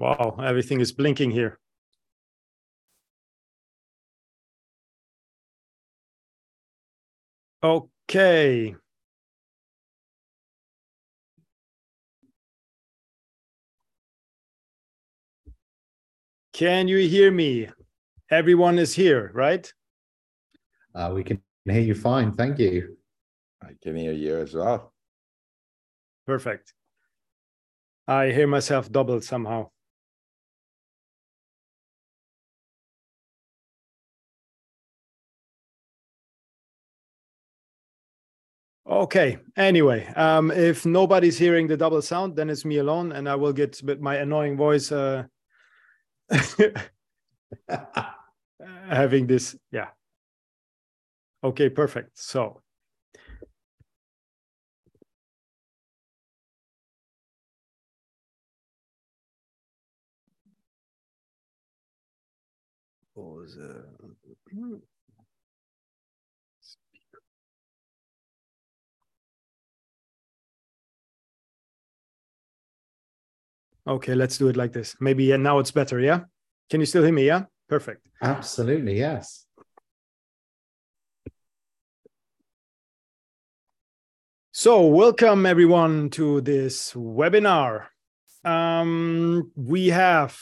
Wow, everything is blinking here. Okay. Can you hear me? Everyone is here, right? Uh, we can hear you fine. Thank you. I can hear you as well. Perfect. I hear myself doubled somehow. Okay. Anyway, um, if nobody's hearing the double sound, then it's me alone, and I will get with my annoying voice uh, having this. Yeah. Okay. Perfect. So. Pause, Okay, let's do it like this. Maybe yeah, now it's better. Yeah. Can you still hear me? Yeah. Perfect. Absolutely. Yes. So, welcome everyone to this webinar. Um, we have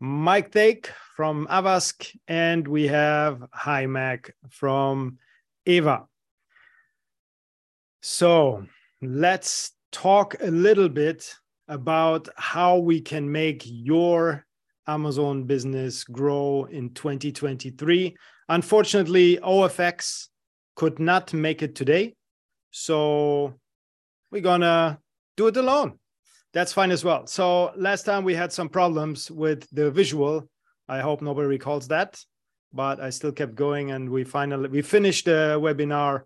Mike Take from Avask and we have Hi Mac from Eva. So, let's talk a little bit about how we can make your Amazon business grow in 2023. Unfortunately, OFX could not make it today. So we're going to do it alone. That's fine as well. So last time we had some problems with the visual. I hope nobody recalls that, but I still kept going and we finally we finished the webinar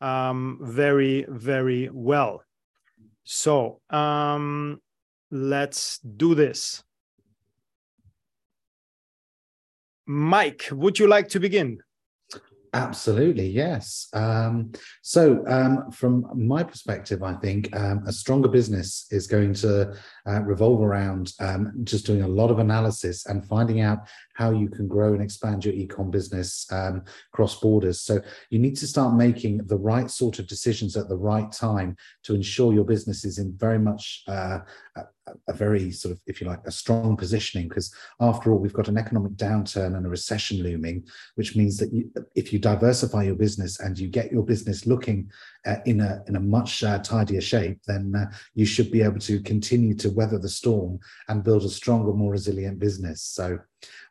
um, very, very well. So um, let's do this. Mike, would you like to begin? Absolutely, yes. Um, so, um, from my perspective, I think um, a stronger business is going to uh, revolve around um, just doing a lot of analysis and finding out how you can grow and expand your ecom business um, cross borders. So, you need to start making the right sort of decisions at the right time to ensure your business is in very much uh, a, a very sort of, if you like, a strong positioning. Because after all, we've got an economic downturn and a recession looming, which means that you, if you diversify your business and you get your business looking uh, in a in a much uh, tidier shape, then uh, you should be able to continue to weather the storm and build a stronger, more resilient business. So,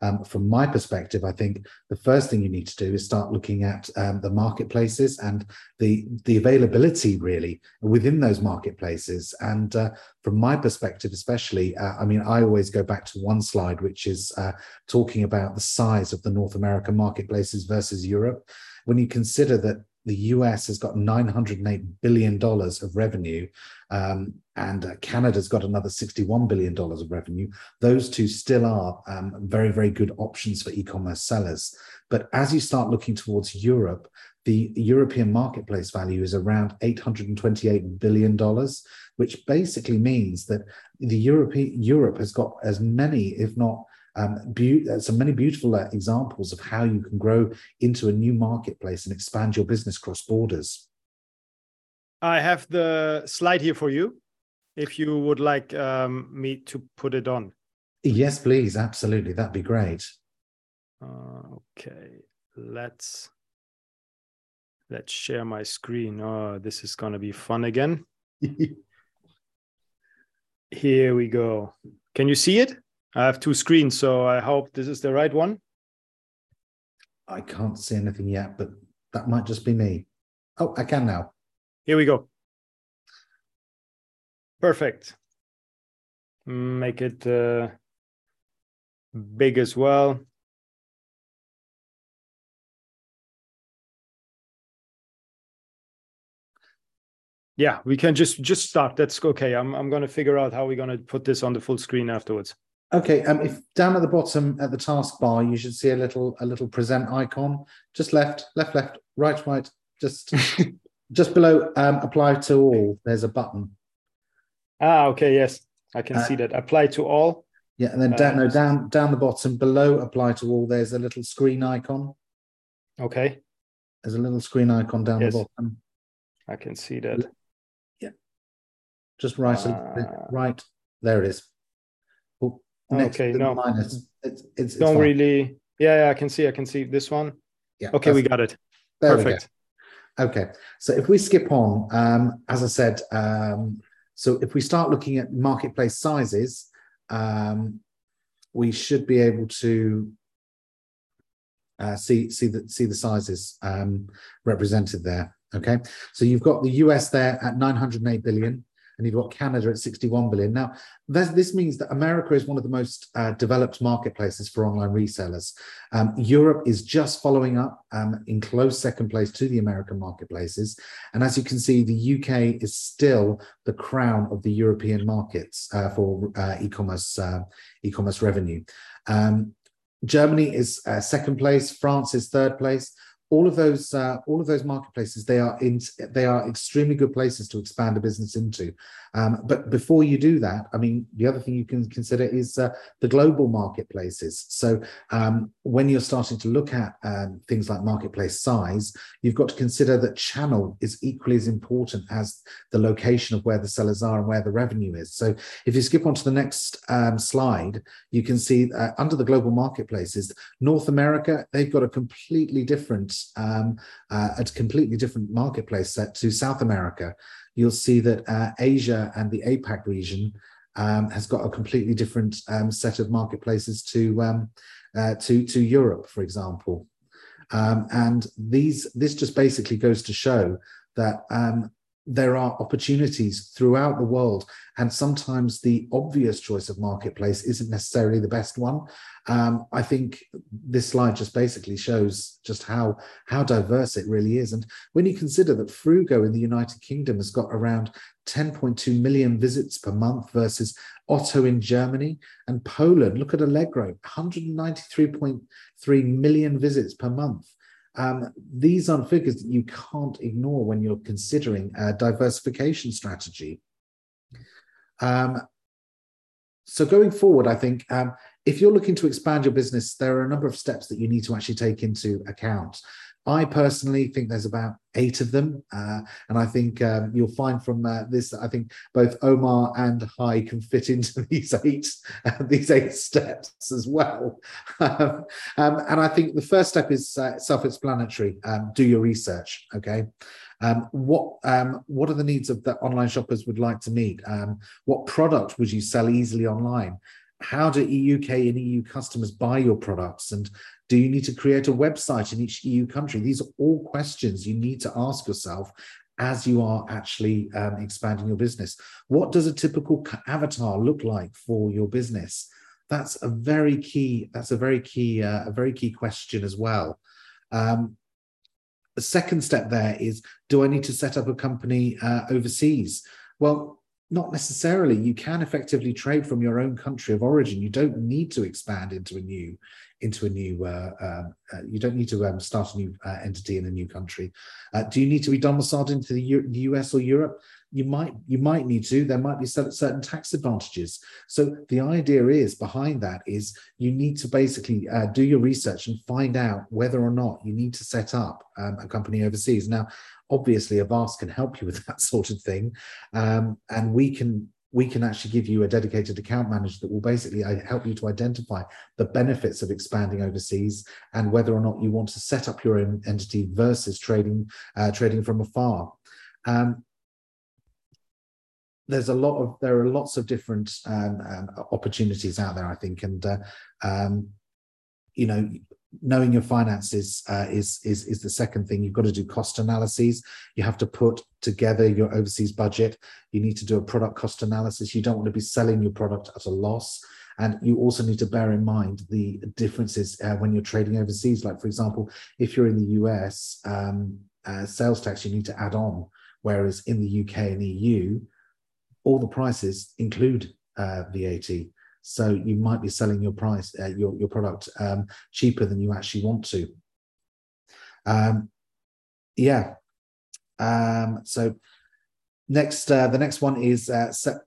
um, from my perspective, I think the first thing you need to do is start looking at um, the marketplaces and the the availability really within those marketplaces. And uh, from my perspective, especially, uh, I mean, I always go back to one slide, which is uh, talking about the size of the North American marketplaces versus Europe. When you consider that the US has got $908 billion of revenue, um, and uh, Canada's got another $61 billion of revenue. Those two still are um, very, very good options for e commerce sellers. But as you start looking towards Europe, the European marketplace value is around $828 billion, which basically means that the Europe, Europe has got as many, if not um, be- some many beautiful uh, examples of how you can grow into a new marketplace and expand your business cross borders. I have the slide here for you if you would like um, me to put it on. Yes, please. Absolutely. That'd be great. Uh, okay. Let's let's share my screen. Oh, this is going to be fun again. here we go. Can you see it? I have two screens, so I hope this is the right one. I can't see anything yet, but that might just be me. Oh, I can now. Here we go. Perfect. Make it uh, big as well. Yeah, we can just just start. That's okay. I'm I'm going to figure out how we're going to put this on the full screen afterwards. Okay, um, if down at the bottom at the taskbar, you should see a little a little present icon. Just left, left, left, right, right. Just just below um, apply to all. There's a button. Ah, okay, yes. I can uh, see that. Apply to all. Yeah, and then down, no, down down the bottom below apply to all. There's a little screen icon. Okay. There's a little screen icon down yes. the bottom. I can see that. Yeah. Just right, uh, right there it is. Oh, okay, no, minus. It's, it's, it's don't really. Yeah, yeah, I can see. I can see this one. Yeah. Okay, we got it. Perfect. Okay, so if we skip on, um, as I said, um, so if we start looking at marketplace sizes, um, we should be able to uh, see see the see the sizes um, represented there. Okay, so you've got the US there at 908 billion and you've got Canada at 61 billion. Now, this means that America is one of the most uh, developed marketplaces for online resellers. Um, Europe is just following up um, in close second place to the American marketplaces. And as you can see, the UK is still the crown of the European markets uh, for uh, e-commerce uh, e-commerce revenue. Um, Germany is uh, second place. France is third place all of those uh, all of those marketplaces they are in they are extremely good places to expand a business into um, but before you do that i mean the other thing you can consider is uh, the global marketplaces so um, when you're starting to look at um, things like marketplace size you've got to consider that channel is equally as important as the location of where the sellers are and where the revenue is so if you skip on to the next um, slide you can see uh, under the global marketplaces north america they've got a completely different um, uh, a completely different marketplace set to South America. You'll see that uh, Asia and the APAC region um, has got a completely different um, set of marketplaces to um, uh, to to Europe, for example. Um, and these this just basically goes to show that um, there are opportunities throughout the world and sometimes the obvious choice of marketplace isn't necessarily the best one. Um, i think this slide just basically shows just how how diverse it really is. And when you consider that fruugo in the united kingdom has got around 10.2 million visits per month versus otto in germany and poland look at allegro 193.3 million visits per month um, these are figures that you can't ignore when you're considering a diversification strategy. Um, so going forward, I think um, if you're looking to expand your business, there are a number of steps that you need to actually take into account. I personally think there's about eight of them, uh, and I think um, you'll find from uh, this that I think both Omar and Hai can fit into these eight uh, these eight steps as well. um, and I think the first step is uh, self-explanatory. Um, do your research. Okay, um, what um, what are the needs of the online shoppers would like to meet? Um, what product would you sell easily online? How do UK and EU customers buy your products? And do you need to create a website in each EU country? These are all questions you need to ask yourself as you are actually um, expanding your business. What does a typical avatar look like for your business? That's a very key. That's a very key. Uh, a very key question as well. Um, the second step there is: Do I need to set up a company uh, overseas? Well, not necessarily. You can effectively trade from your own country of origin. You don't need to expand into a new into a new. Uh, um, uh, you don't need to um, start a new uh, entity in a new country. Do you need to be domiciled into the, U- the US or Europe? You might you might need to. There might be certain tax advantages. So the idea is behind that is you need to basically uh, do your research and find out whether or not you need to set up um, a company overseas. Now, obviously, Avask can help you with that sort of thing, um, and we can we can actually give you a dedicated account manager that will basically uh, help you to identify the benefits of expanding overseas and whether or not you want to set up your own entity versus trading uh, trading from afar. Um, there's a lot of there are lots of different um, um, opportunities out there, I think, and uh, um, you know knowing your finances uh, is is is the second thing. You've got to do cost analyses. You have to put together your overseas budget. You need to do a product cost analysis. You don't want to be selling your product at a loss. And you also need to bear in mind the differences uh, when you're trading overseas. Like, for example, if you're in the US, um, uh, sales tax you need to add on, whereas in the UK and EU, all the prices include uh, VAT. So you might be selling your price, uh, your your product um, cheaper than you actually want to. Um, yeah. Um, so next, uh, the next one is uh, set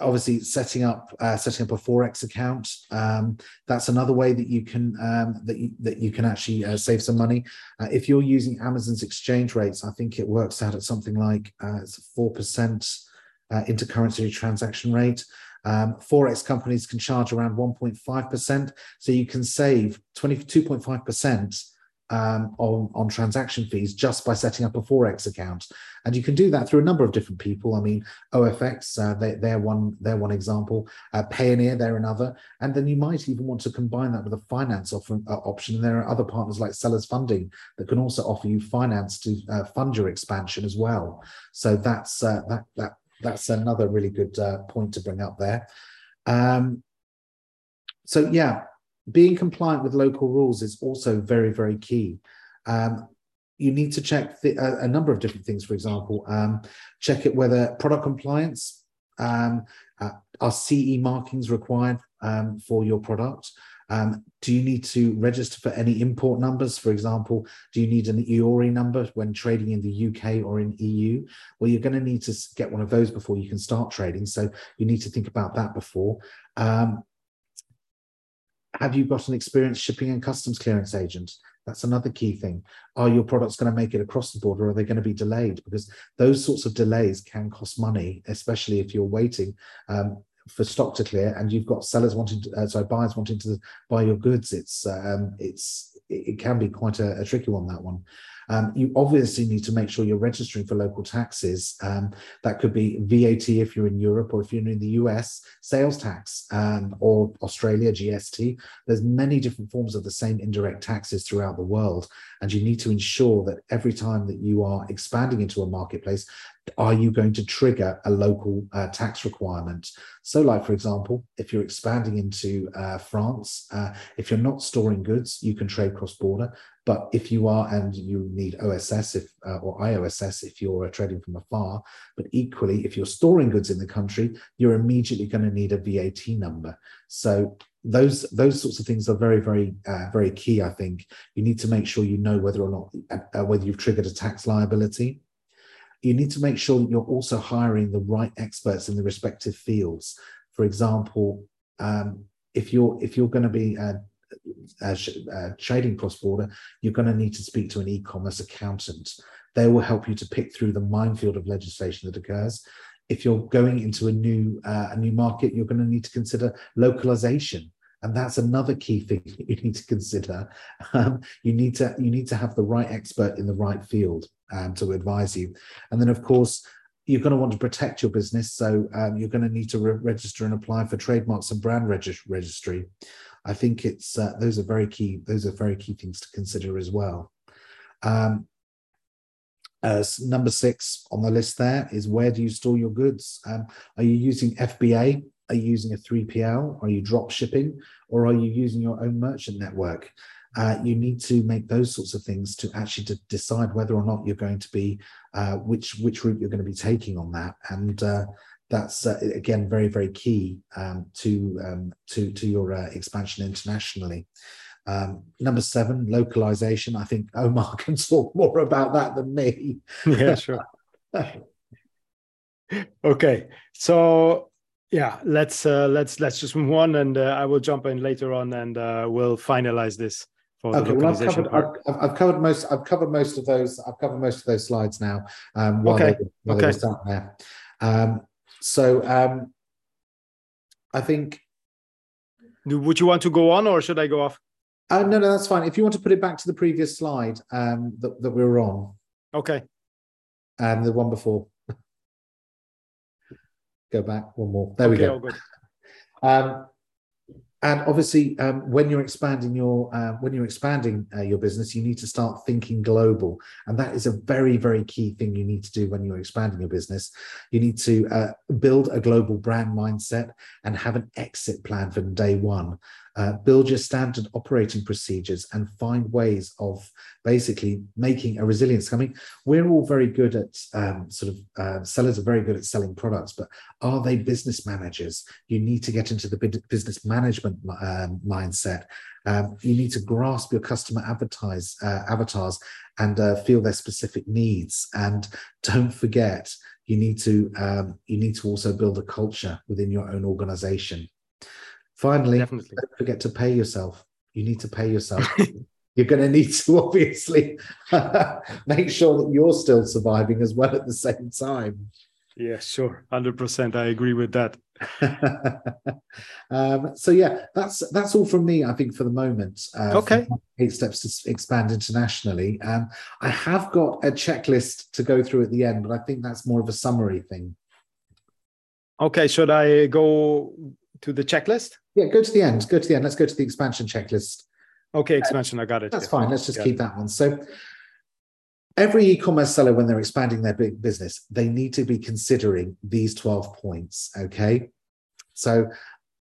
obviously setting up uh, setting up a forex account um, that's another way that you can um, that you, that you can actually uh, save some money uh, if you're using amazon's exchange rates i think it works out at something like uh, it's four percent uh, intercurrency transaction rate um, forex companies can charge around 1.5% so you can save 22.5% um, on, on transaction fees just by setting up a Forex account. And you can do that through a number of different people. I mean, OFX, uh, they, they're one they're one example. Uh, Payoneer, they're another. And then you might even want to combine that with a finance offer, uh, option. And there are other partners like Sellers Funding that can also offer you finance to uh, fund your expansion as well. So that's uh, that that that's another really good uh, point to bring up there. Um, so yeah, being compliant with local rules is also very, very key. Um, you need to check a, a, number of different things. For example, um, check it whether product compliance um, uh, are CE markings required um, for your product. Um, do you need to register for any import numbers? For example, do you need an EORI number when trading in the UK or in EU? Well, you're going to need to get one of those before you can start trading. So you need to think about that before. Um, have you got an experienced shipping and customs clearance agent? That's another key thing. Are your products going to make it across the border or are they going to be delayed? Because those sorts of delays can cost money, especially if you're waiting um, for stock to clear and you've got sellers wanting to, uh, sorry, buyers wanting to buy your goods. It's, um, it's, it can be quite a, a tricky one, that one. Um, you obviously need to make sure you're registering for local taxes. Um, that could be VAT if you're in Europe or if you're in the US, sales tax um, or Australia, GST. There's many different forms of the same indirect taxes throughout the world. And you need to ensure that every time that you are expanding into a marketplace, are you going to trigger a local uh, tax requirement? So, like for example, if you're expanding into uh, France, uh, if you're not storing goods, you can trade cross border. But if you are, and you need OSS if, uh, or IOSS if you're trading from afar, but equally, if you're storing goods in the country, you're immediately going to need a VAT number. So those those sorts of things are very very uh, very key. I think you need to make sure you know whether or not uh, whether you've triggered a tax liability you need to make sure that you're also hiring the right experts in the respective fields. For example, um, if you're if you're going to be uh, uh, uh, trading cross border, you're going to need to speak to an e-commerce accountant. They will help you to pick through the minefield of legislation that occurs. If you're going into a new uh, a new market, you're going to need to consider localization and that's another key thing you need to consider um, you need to you need to have the right expert in the right field um, to advise you and then of course you're going to want to protect your business so um, you're going to need to re- register and apply for trademarks and brand reg- registry i think it's uh, those are very key those are very key things to consider as well um, as number six on the list there is where do you store your goods um, are you using fba are you using a 3PL? Are you drop shipping? Or are you using your own merchant network? Uh, you need to make those sorts of things to actually to decide whether or not you're going to be uh, which which route you're going to be taking on that and uh, that's uh, again very very key um, to um, to to your uh, expansion internationally. Um, number seven localization. I think omar can talk more about that than me. Yeah sure. Okay so yeah let's uh, let's let's just move on and uh, i will jump in later on and uh, we'll finalize this for okay, well, I've covered, I've, I've, covered most i've covered most of those i've covered most of those slides now um while okay. they, while okay. they there. Um so um i think would you want to go on or should i go off? Uh, no no that's fine. If you want to put it back to the previous slide um that, that we were on. Okay. And um, the one before. Go back one more. There okay, we go. Um, and obviously, um, when you're expanding your uh, when you're expanding uh, your business, you need to start thinking global, and that is a very very key thing you need to do when you're expanding your business. You need to uh, build a global brand mindset and have an exit plan from day one. Uh, build your standard operating procedures and find ways of basically making a resilience. I mean, we're all very good at um, sort of uh, sellers are very good at selling products, but are they business managers? You need to get into the business management um, mindset. Um, you need to grasp your customer advertise, uh, avatars and uh, feel their specific needs. And don't forget you need to um, you need to also build a culture within your own organization. Finally, Definitely. don't forget to pay yourself. You need to pay yourself. you're going to need to obviously make sure that you're still surviving as well at the same time. Yeah, sure, hundred percent. I agree with that. um, so yeah, that's that's all from me. I think for the moment. Uh, Okay. Eight steps to expand internationally. Um, I have got a checklist to go through at the end, but I think that's more of a summary thing. Okay, should I go to the checklist? Yeah, go to the end. Go to the end. Let's go to the expansion checklist. Okay, expansion. I got it. That's Yeah. fine. Let's just Yeah. keep that one. So every e-commerce seller, when they're expanding their big business, they need to be considering these 12 points. Okay. So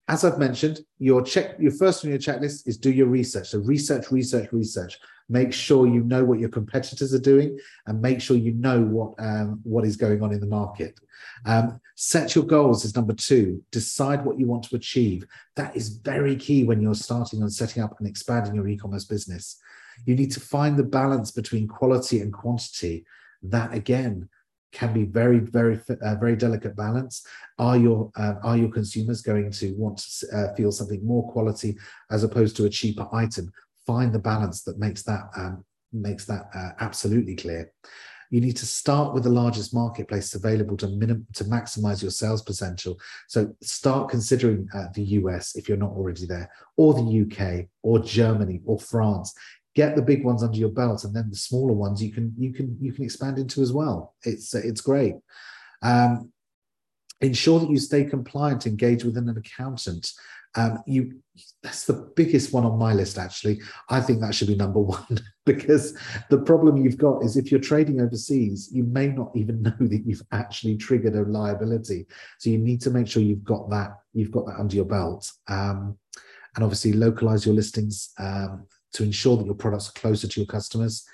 as I've mentioned, your check your first on your checklist is do your research. So research, research, research. Make sure you know what your competitors are doing and make sure you know what um, what is going on in the market. Um, set your goals is number two. Decide what you want to achieve. That is very key when you're starting on setting up and expanding your e-commerce business. You need to find the balance between quality and quantity. That again can be very, very, uh, very delicate balance. Are your uh, are your consumers going to want to uh, feel something more quality as opposed to a cheaper item? Find the balance that makes that um, makes that uh, absolutely clear. You need to start with the largest marketplace available to minim- to maximize your sales potential. So start considering uh, the US if you're not already there, or the UK, or Germany, or France get the big ones under your belt and then the smaller ones you can you can you can expand into as well. It's it's great. Um, ensure that you stay compliant engage with an accountant. Um, you that's the biggest one on my list actually. I think that should be number one because the problem you've got is if you're trading overseas you may not even know that you've actually triggered a liability. So you need to make sure you've got that you've got that under your belt. Um, and obviously localize your listings um, to ensure that your products are closer to your customers.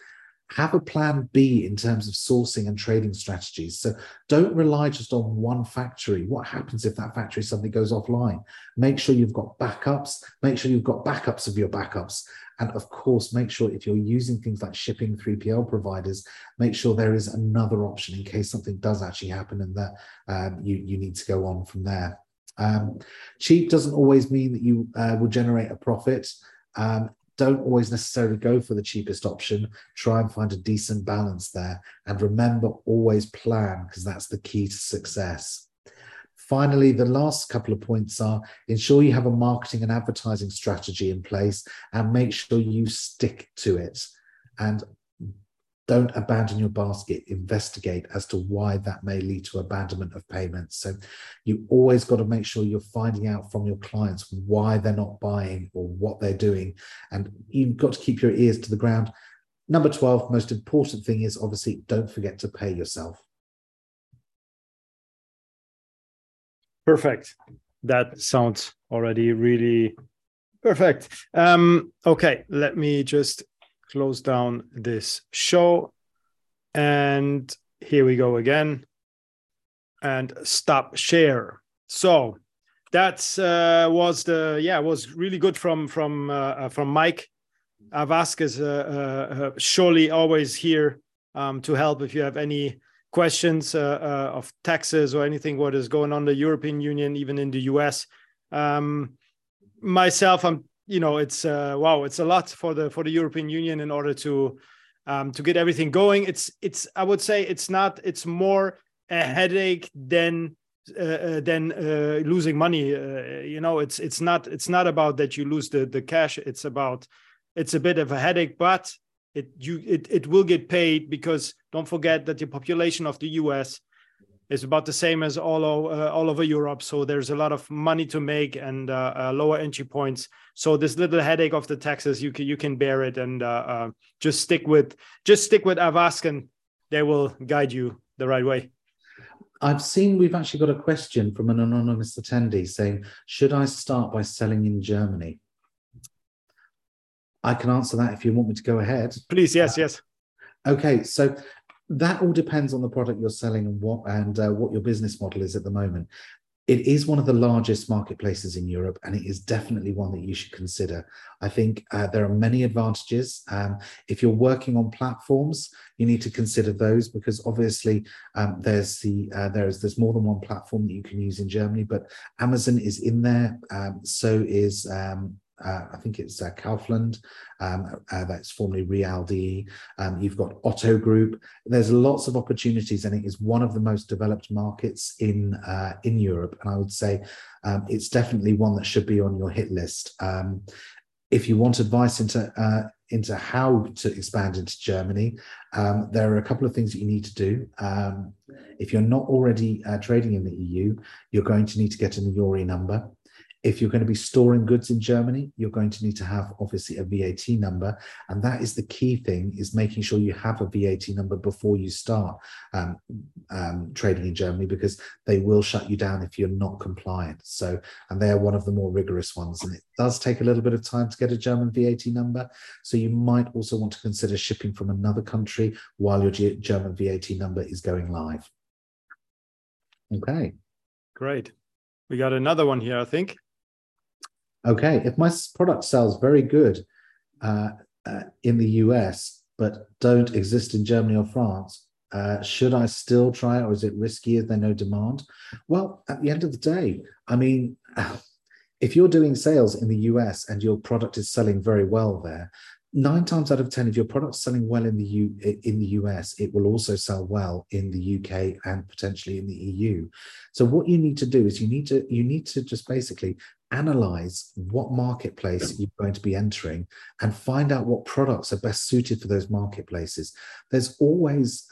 Have a plan B in terms of sourcing and trading strategies. So don't rely just on one factory. What happens if that factory suddenly goes offline? Make sure you've got backups, make sure you've got backups of your backups. And of course, make sure if you're using things like shipping 3PL providers, make sure there is another option in case something does actually happen and that um, you, you need to go on from there. Um, cheap doesn't always mean that you uh, will generate a profit. Um, don't always necessarily go for the cheapest option. Try and find a decent balance there. And remember, always plan because that's the key to success. Finally, the last couple of points are ensure you have a marketing and advertising strategy in place and make sure you stick to it. And don't abandon your basket. Investigate as to why that may lead to abandonment of payments. So you always got to make sure you're finding out from your clients why they're not buying or what they're doing. And you've got to keep your ears to the ground. Number 12 most important thing is obviously don't forget to pay yourself. Perfect. That sounds already really perfect. Um, okay, let me just close down this show. And here we go again. And stop share. So that uh, was the yeah was really good from from uh, from Mike. Avask is uh, uh, surely always here um, to help if you have any questions uh, uh, of taxes or anything what is going on the European Union, even in the US. Um, myself, I'm you know it's uh, wow, it's a lot for the for the European Union in order to um, to get everything going. It's it's I would say it's not it's more a headache than uh, uh, than uh, losing money. Uh, you know, it's it's not it's not about that you lose the the cash. It's about it's a bit of a headache, but it you it, it will get paid because don't forget that the population of the US is about the same as all uh, all over Europe. So there's a lot of money to make and uh, uh, lower entry points. So this little headache of the taxes, you can you can bear it and uh, uh, just stick with just stick with Avask and they will guide you the right way. I've seen we've actually got a question from an anonymous attendee saying, Should I start by selling in Germany? I can answer that if you want me to go ahead. Please, yes, yes. Okay, so that all depends on the product you're selling and what and uh, what your business model is at the moment. it is one of the largest marketplaces in Europe, and it is definitely one that you should consider. I think uh, there are many advantages. Um, if you're working on platforms, you need to consider those because obviously um, there's the uh, there's there's more than one platform that you can use in Germany, but Amazon is in there. Um, so is um, uh, I think it's uh, Kaufland, um, uh, that's formerly Real.de. Um, you've got Otto Group. There's lots of opportunities, and it is one of the most developed markets in uh, in Europe. And I would say um, it's definitely one that should be on your hit list. Um, if you want advice into uh, into how to expand into Germany, um, there are a couple of things that you need to do. Um, if you're not already uh, trading in the EU, you're going to need to get an EORI number. If you're going to be storing goods in Germany, you're going to need to have obviously a VAT number. And that is the key thing is making sure you have a VAT number before you start um, um, trading in Germany because they will shut you down if you're not compliant. So, and they are one of the more rigorous ones. And it does take a little bit of time to get a German VAT number. So you might also want to consider shipping from another country while your German VAT number is going live. Okay. Great. We got another one here, I think okay, if my product sells very good uh, uh, in the US, but don't exist in Germany or France, uh, should I still try it or is it risky if there's no demand? Well, at the end of the day, I mean, if you're doing sales in the US and your product is selling very well there, nine times out of ten, if your product's selling well in the U in the US, it will also sell well in the UK and potentially in the EU. So what you need to do is you need to you need to just basically analyze what marketplace you're going to be entering and find out what products are best suited for those marketplaces. There's always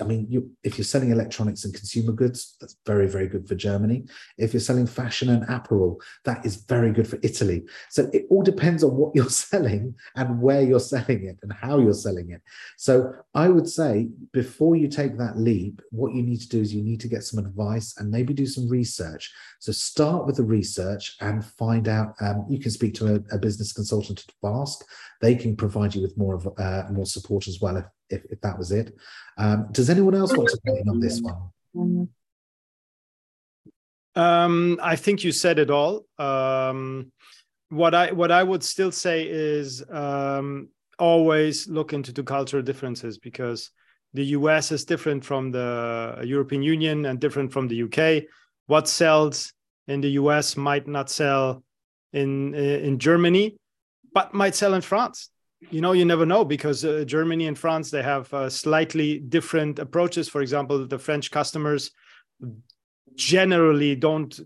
i mean you, if you're selling electronics and consumer goods that's very very good for germany if you're selling fashion and apparel that is very good for italy so it all depends on what you're selling and where you're selling it and how you're selling it so i would say before you take that leap what you need to do is you need to get some advice and maybe do some research so start with the research and find out. Um, you can speak to a, a, business consultant at Vask. They can provide you with more of uh, more support as well if, if, if that was it. Um, does anyone else want to weigh in on this one? Um, I think you said it all. Um, what I what I would still say is um, always look into the cultural differences because the US is different from the European Union and different from the UK. What sells in the US might not sell in in Germany, but might sell in France. You know, you never know because uh, Germany and France they have uh, slightly different approaches. For example, the French customers generally don't.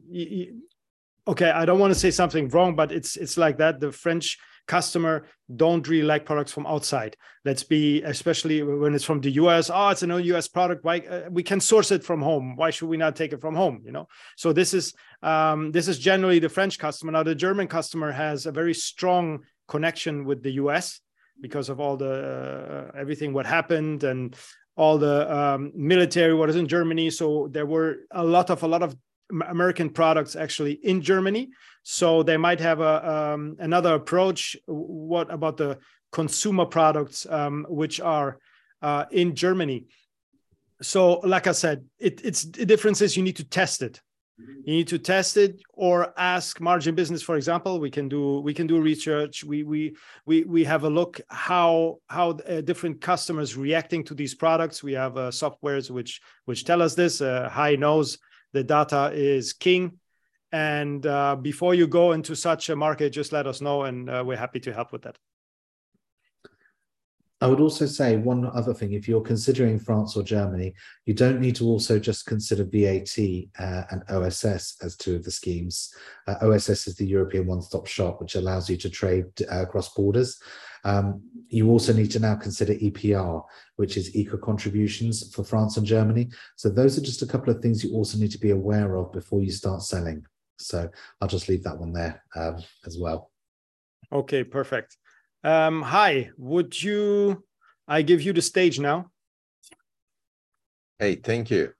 Okay, I don't want to say something wrong, but it's it's like that. The French customer don't really like products from outside. Let's be, especially when it's from the US. Oh, it's an US product. Why uh, we can source it from home? Why should we not take it from home? You know. So this is um, this is generally the French customer. Now the German customer has a very strong connection with the US because of all the uh, everything what happened and all the um, military what is in Germany. So there were a lot of a lot of American products actually in Germany. So they might have a um, another approach. What about the consumer products um, which are uh, in Germany? So, like I said, it, it's the difference is you need to test it. You need to test it or ask margin business, for example. We can do we can do research. We we we we have a look how how uh, different customers reacting to these products. We have uh, softwares which which tell us this. Uh, Hai knows the data is king. And uh, before you go into such a market, just let us know, and uh, we're happy to help with that. I would also say one other thing if you're considering France or Germany, you don't need to also just consider VAT uh, and OSS as two of the schemes. Uh, OSS is the European one stop shop, which allows you to trade uh, across borders. Um, you also need to now consider EPR, which is eco contributions for France and Germany. So, those are just a couple of things you also need to be aware of before you start selling. So, I'll just leave that one there um, as well. Okay, perfect. Um, Hai, would you? I give you the stage now. Hey, thank you.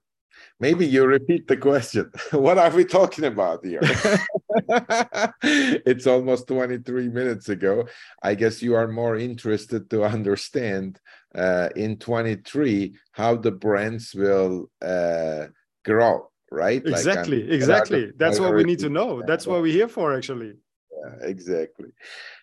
Maybe you repeat the question. what are we talking about here? it's almost 23 minutes ago. I guess you are more interested to understand uh, in 23 how the brands will uh, grow, right? Exactly, like, exactly. That's what we need to know. That's what we're here for, actually. Yeah, exactly.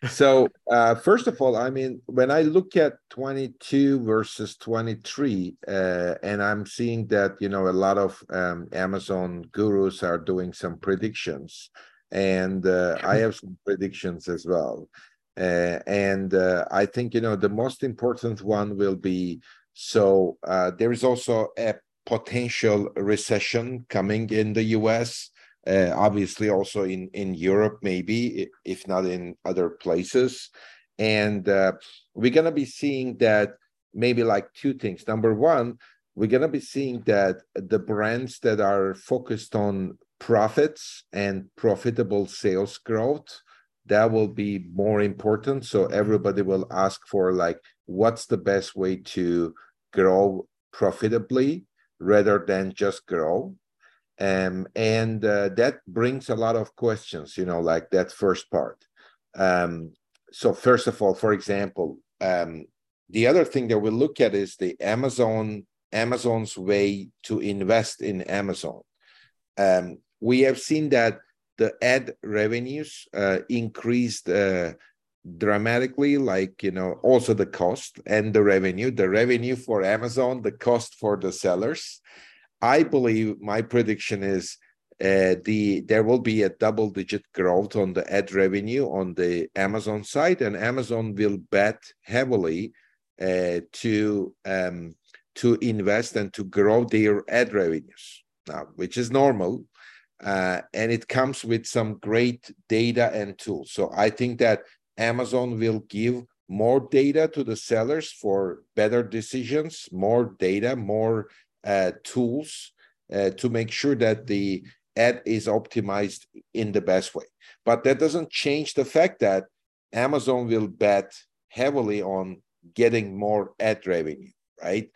so, uh, first of all, I mean, when I look at 22 versus 23, uh, and I'm seeing that, you know, a lot of um, Amazon gurus are doing some predictions, and uh, I have some predictions as well. Uh, and uh, I think, you know, the most important one will be so uh, there is also a potential recession coming in the US uh, obviously also in in Europe maybe if not in other places. And uh, we're going to be seeing that maybe like two things. Number one we're going to be seeing that the brands that are focused on profits and profitable sales growth that will be more important. So everybody will ask for like what's the best way to grow profitably rather than just grow um, and uh, that brings a lot of questions you know like that first part. Um, so first of all for example um, the other thing that we look at is the amazon amazon's way to invest in amazon. Um, we have seen that the ad revenues uh, increased uh, dramatically like you know also the cost and the revenue. The revenue for amazon the cost for the sellers I believe my prediction is uh, the there will be a double digit growth on the ad revenue on the Amazon side, and Amazon will bet heavily uh, to um, to invest and to grow their ad revenues now, which is normal, uh, and it comes with some great data and tools. So I think that Amazon will give more data to the sellers for better decisions, more data, more tools uh, to make sure that the ad is optimized in the best way. But that doesn't change the fact that Amazon will bet heavily on getting more ad revenue, right?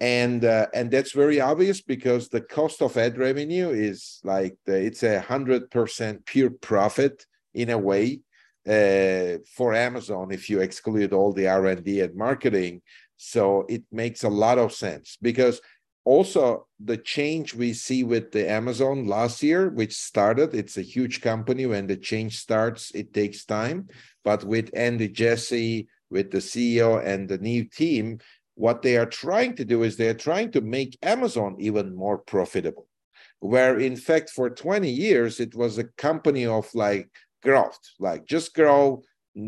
And uh, and that's very obvious because the cost of ad revenue is like the, it's a hundred percent pure profit in a way uh, for Amazon if you exclude all the R and D and marketing. So it makes a lot of sense because also the change we see with the amazon last year which started it's a huge company. When the change starts it takes time. But with andy jassy with the ceo and the new team what they are trying to do is they're trying to make amazon even more profitable. Where in fact for 20 years it was a company of like growth like just grow.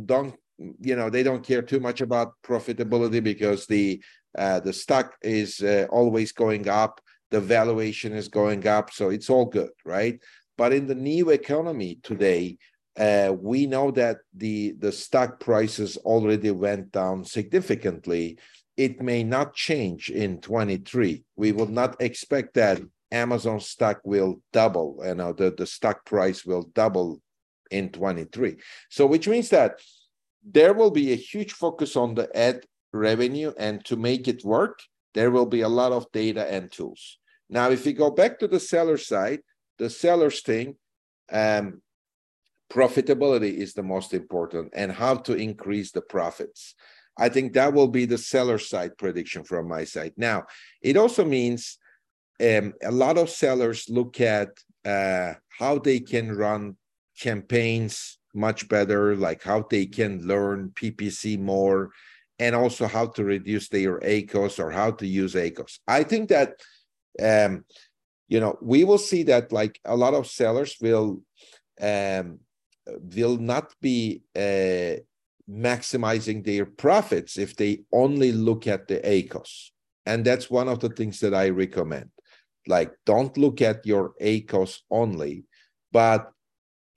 Don't you know they don't care too much about profitability because the uh, the stock is uh, always going up, the valuation is going up, so it's all good, right? But in the new economy today, uh, we know that the the stock prices already went down significantly. It may not change in 23. We will not expect that Amazon stock will double. You know, the, the stock price will double in 23. So, which means that there will be a huge focus on the ad revenue. And to make it work, there will be a lot of data and tools. Now, if we go back to the seller side, the sellers thing, um, profitability is the most important and how to increase the profits. I think that will be the seller side prediction from my side. Now, it also means um, a lot of sellers look at uh, how they can run campaigns much better, like how they can learn PPC more, and also how to reduce their ACOS or how to use ACOS. I think that um, you know we will see that like a lot of sellers will um, will not be uh, maximizing their profits if they only look at the ACOS. And that's one of the things that I recommend. Like, don't look at your ACOS only, but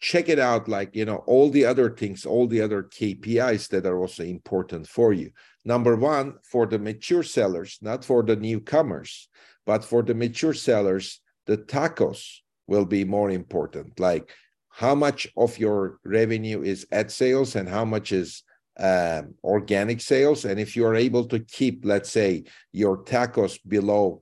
check it out like you know all the other things all the other kpis that are also important for you. Number one for the mature sellers not for the newcomers but for the mature sellers the TACoS will be more important. Like how much of your revenue is ad sales and how much is um, organic sales? And if you are able to keep let's say your TACoS below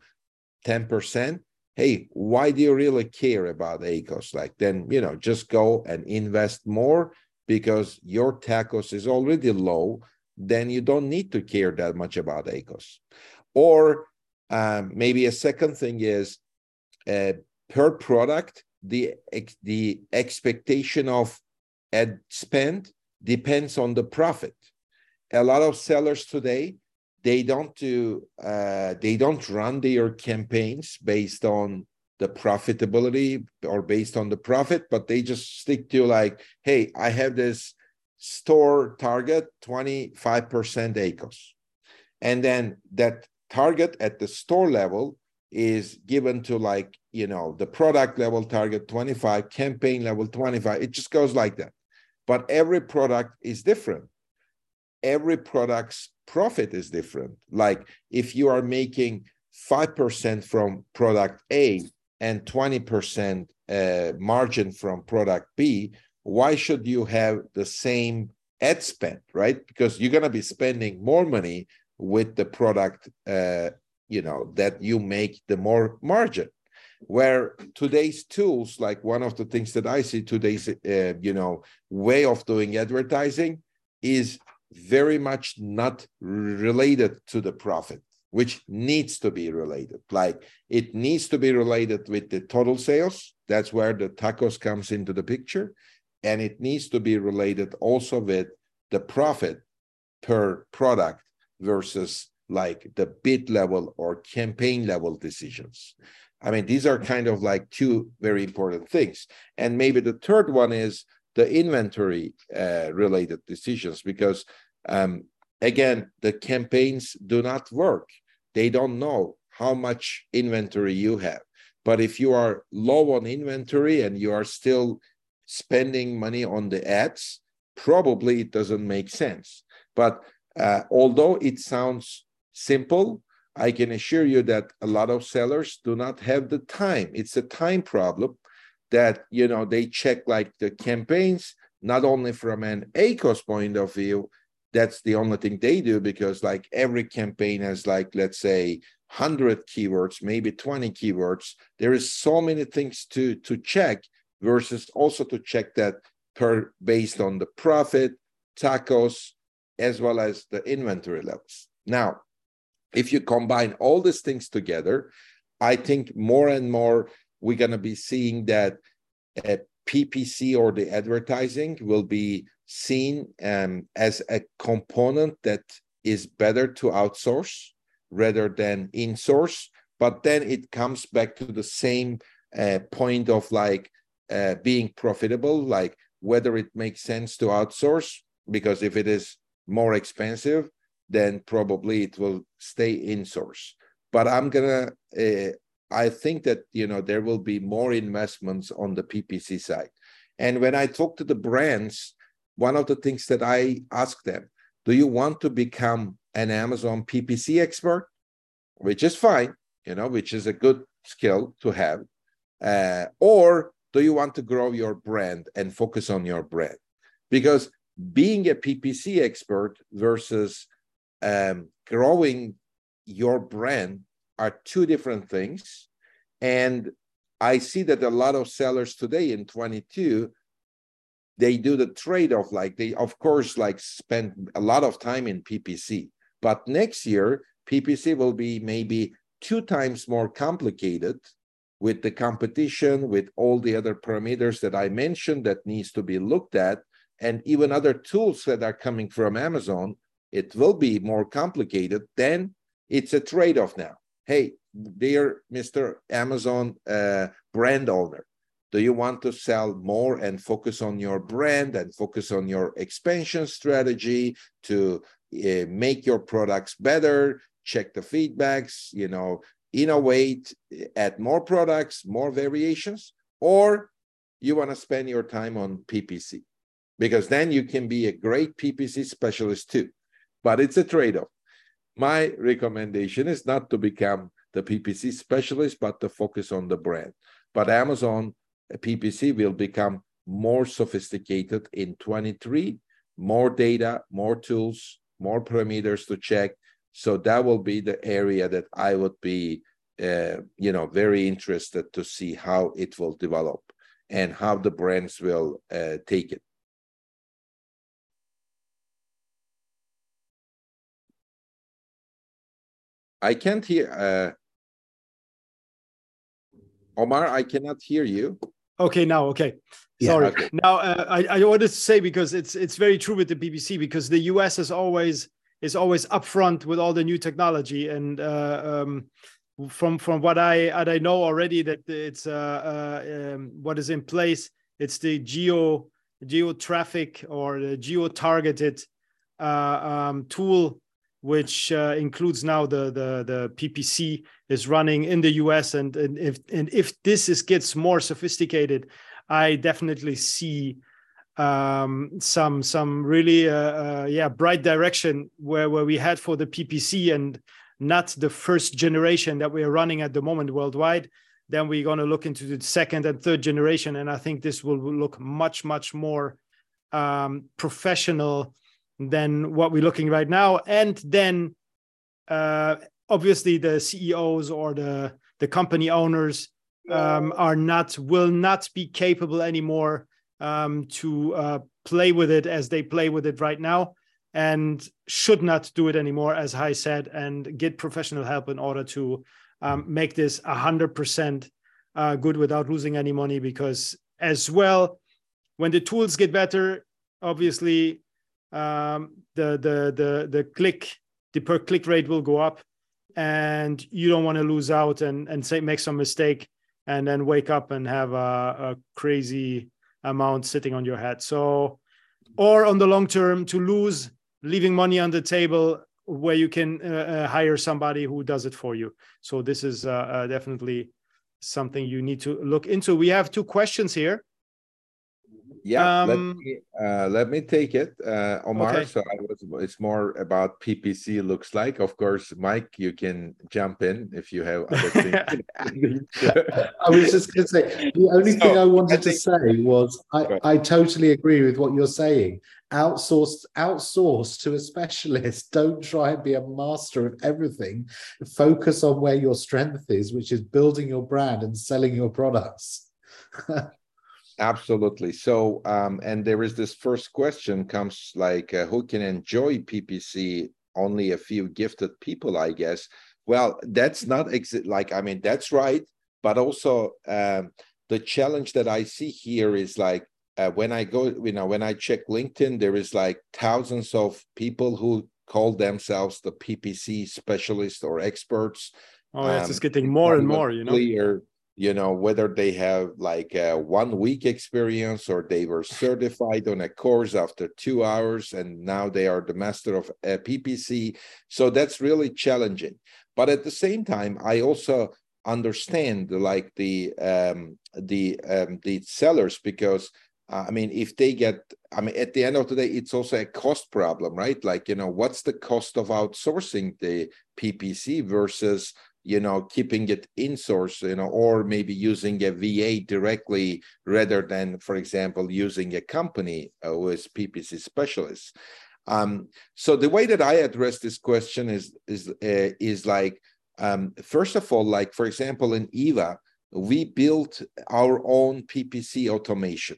10% hey, why do you really care about ACOS? Like, then, you know, just go and invest more because your TACoS is already low. Then you don't need to care that much about ACOS. Or um, maybe a second thing is uh, per product, the the expectation of ad spend depends on the profit. A lot of sellers today they don't do uh, they don't run their campaigns based on the profitability or based on the profit, but they just stick to like, hey, I have this store target 25% ACOS. And then that target at the store level is given to like, you know, the product level target 25, campaign level 25. It just goes like that. But every product is different. Every product's profit is different. Like if you are making 5% from product A and 20% uh, margin from product B, why should you have the same ad spend, right? Because you're going to be spending more money with the product, uh, you know, that you make the more margin. Where today's tools, like one of the things that I see today's, uh, you know, way of doing advertising is very much not related to the profit which needs to be related. Like it needs to be related with the total sales. That's where the TACoS comes into the picture. And it needs to be related also with the profit per product versus like the bid level or campaign level decisions. I mean, these are kind of like two very important things. And maybe the third one is the inventory uh, related decisions because um, again, the campaigns do not work. They don't know how much inventory you have. But if you are low on inventory and you are still spending money on the ads, probably it doesn't make sense. But uh, although it sounds simple, I can assure you that a lot of sellers do not have the time. It's a time problem that you know they check like the campaigns not only from an ACOS point of view, that's the only thing they do because like every campaign has like let's say 100 keywords maybe 20 keywords. There is so many things to to check versus also to check that per based on the profit TACoS as well as the inventory levels. Now if you combine all these things together i think more and more we're going to be seeing that ppc or the advertising will be seen um, as a component that is better to outsource rather than in-source. But then it comes back to the same uh, point of like uh, being profitable, like whether it makes sense to outsource, because if it is more expensive, then probably it will stay in-source. But I'm gonna, uh, I think that you know there will be more investments on the PPC side. And when I talk to the brands, one of the things that I ask them, do you want to become an Amazon PPC expert? Which is fine, you know, which is a good skill to have. Uh, or do you want to grow your brand and focus on your brand? Because being a PPC expert versus um, growing your brand are two different things. And I see that a lot of sellers today in 22 they do the trade-off like they of course like spend a lot of time in ppc but next year ppc will be maybe two times more complicated with the competition with all the other parameters that i mentioned that needs to be looked at and even other tools that are coming from amazon it will be more complicated then it's a trade-off now hey dear mr amazon uh, brand owner do you want to sell more and focus on your brand and focus on your expansion strategy to uh, make your products better, check the feedbacks, you know, innovate, add more products, more variations, or you want to spend your time on PPC? Because then you can be a great PPC specialist too. But it's a trade off. My recommendation is not to become the PPC specialist, but to focus on the brand. But Amazon PPC will become more sophisticated in 23, more data, more tools, more parameters to check. So that will be the area that I would be, uh, you know, very interested to see how it will develop and how the brands will uh, take it. I can't hear. Uh, Omar, I cannot hear you. Okay, now okay. Yeah, Sorry. okay. Now uh, I, I wanted to say because it's it's very true with the PPC because the US is always is always upfront with all the new technology and uh, um, from from what I what I know already that it's uh, uh, um, what is in place. It's the geo geo traffic or the geo targeted uh, um, tool, which uh, includes now the the the PPC is running in the US, and and if and if this is gets more sophisticated, I definitely see um, some some really uh, uh, yeah bright direction where where we had for the PPC and not the first generation that we are running at the moment worldwide. Then we're going to look into the second and third generation, and I think this will look much much more um, professional than what we're looking right now. And then uh, obviously the CEOs or the the company owners um, are not will not be capable anymore um, to uh, play with it as they play with it right now and should not do it anymore as i said and get professional help in order to um, make this 100% uh, good without losing any money because as well when the tools get better obviously um, the the the the click the per click rate will go up and you don't want to lose out and and say make some mistake and then wake up and have a, a crazy amount sitting on your head. So or on the long term to lose leaving money on the table where you can uh, uh, hire somebody who does it for you. So this is uh, uh, definitely something you need to look into. We have two questions here Yeah, let Um, me uh, let me take it, uh, Omar. Okay. So I was, it's more about PPC looks like. Of course, Mike, you can jump in if you have other things. I was just going to say the only thing I wanted I to say was I, I totally agree with what you're saying. Outsource, outsource to a specialist. Don't try and be a master of everything. Focus on where your strength is, which is building your brand and selling your products. Absolutely. So, um, and there is this first question comes like, uh, who can enjoy PPC? Only a few gifted people, I guess. Well, that's not exa- like, I mean, that's right. But also, um, the challenge that I see here is like, uh, when I go, you know, when I check LinkedIn, there is like thousands of people who call themselves the PPC specialist or experts. oh Um, it's getting more and more you know clear, you know, whether they have like a one week experience or they were certified on a course after two hours and now they are the master of uh, PPC. So that's really challenging. But at the same time, I also understand like the um, the um, the sellers because uh, I mean, if they get, I mean, at the end of the day, it's also a cost problem, right? Like, you know, what's the cost of outsourcing the PPC versus, you know, keeping it in source, you know, or maybe using a VA directly rather than, for example, using a company uh, is PPC specialists. Um, so the way that I address this question is is uh, is like, um, first of all, like for example, in Eva, we built our own PPC automation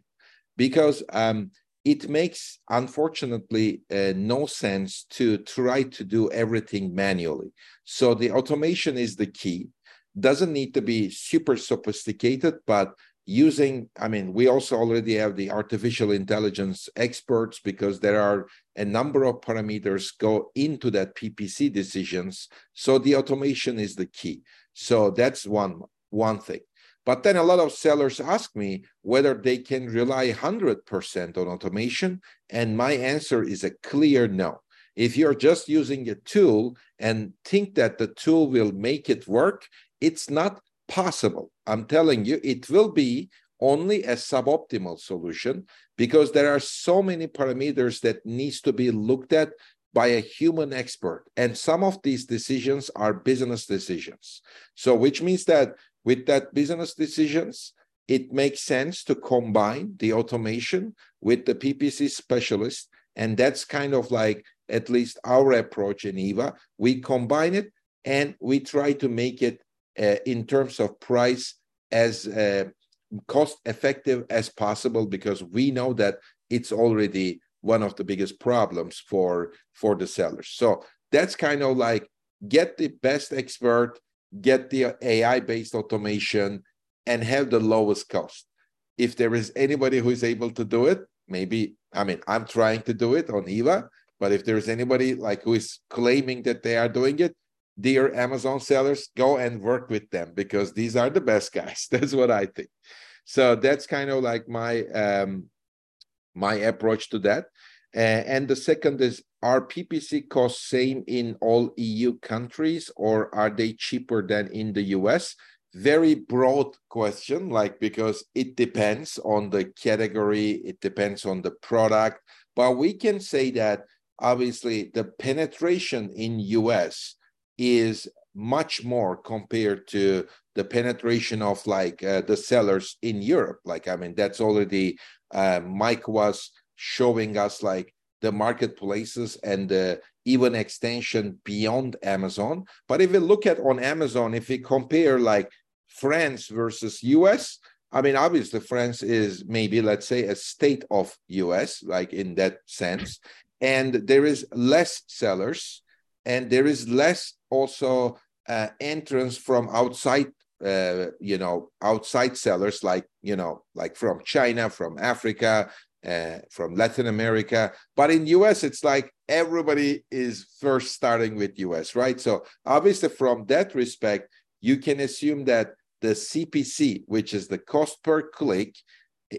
because um, it makes unfortunately uh, no sense to try to do everything manually. So the automation is the key. Doesn't need to be super sophisticated but using i mean we also already have the artificial intelligence experts because there are a number of parameters go into that ppc decisions. So the automation is the key. So that's one one thing but then a lot of sellers ask me whether they can rely 100% on automation. And my answer is a clear no. If you're just using a tool and think that the tool will make it work, it's not possible. I'm telling you, it will be only a suboptimal solution because there are so many parameters that needs to be looked at by a human expert and some of these decisions are business decisions so which means that with that business decisions, it makes sense to combine the automation with the PPC specialist. And that's kind of like at least our approach in EVA. We combine it and we try to make it uh, in terms of price as uh, cost effective as possible because we know that it's already one of the biggest problems for for the sellers. So that's kind of like get the best expert get the AI based automation and have the lowest cost. If there is anybody who is able to do it, maybe I mean I'm trying to do it on Eva, but if there's anybody like who is claiming that they are doing it, dear Amazon sellers, go and work with them because these are the best guys. That's what I think. So that's kind of like my um, my approach to that. Uh, and the second is are PPC costs same in all EU countries or are they cheaper than in the US? Very broad question, like because it depends on the category, it depends on the product, but we can say that obviously the penetration in US is much more compared to the penetration of like uh, the sellers in Europe. Like, I mean, that's already uh, Mike was showing us like the marketplaces and the even extension beyond Amazon. But if we look at on Amazon, if we compare like France versus US, I mean, obviously France is maybe let's say a state of US, like in that sense, and there is less sellers and there is less also uh, entrance from outside uh, you know outside sellers like you know like from china from africa uh, from latin america. But in us it's like everybody is first starting with us right? So obviously from that respect you can assume that the cpc which is the cost per click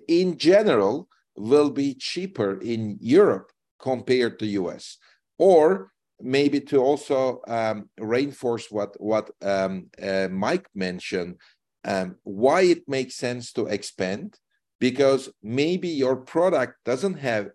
in general will be cheaper in europe compared to us or maybe to also um, reinforce what what um, uh, Mike mentioned, um, why it makes sense to expand, because maybe your product doesn't have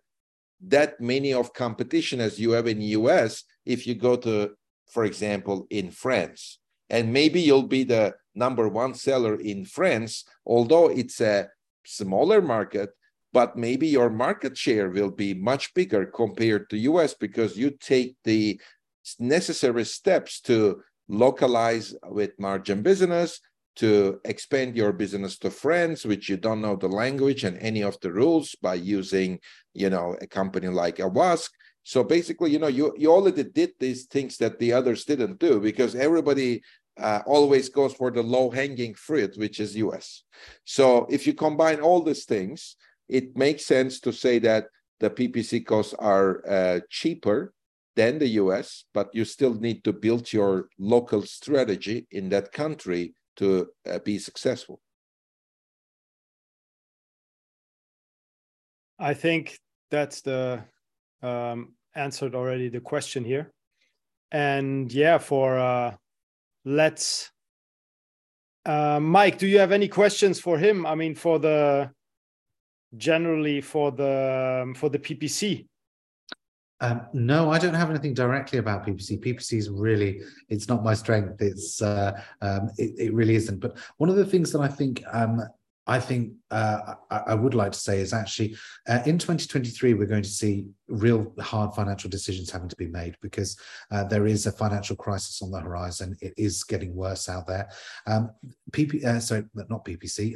that many of competition as you have in US. If you go to, for example, in France, and maybe you'll be the number one seller in France, although it's a smaller market, but maybe your market share will be much bigger compared to US because you take the necessary steps to localize with margin business, to expand your business to France, which you don't know the language and any of the rules by using, you know, a company like Avask. So basically, you know, you, you already did these things that the others didn't do because everybody uh, always goes for the low hanging fruit, which is US. So if you combine all these things, it makes sense to say that the PPC costs are uh, cheaper than the US, but you still need to build your local strategy in that country to uh, be successful. I think that's the um, answered already the question here. And yeah, for uh, let's uh, Mike, do you have any questions for him? I mean, for the generally for the um, for the PPC? Um, no, I don't have anything directly about PPC. PPC is really, it's not my strength. It's, uh, um, it, it, really isn't. But one of the things that I think, um, I think uh, I, I, would like to say is actually uh, in 2023, we're going to see real hard financial decisions having to be made because uh, there is a financial crisis on the horizon. It is getting worse out there. Um, PP, uh, sorry, not PPC.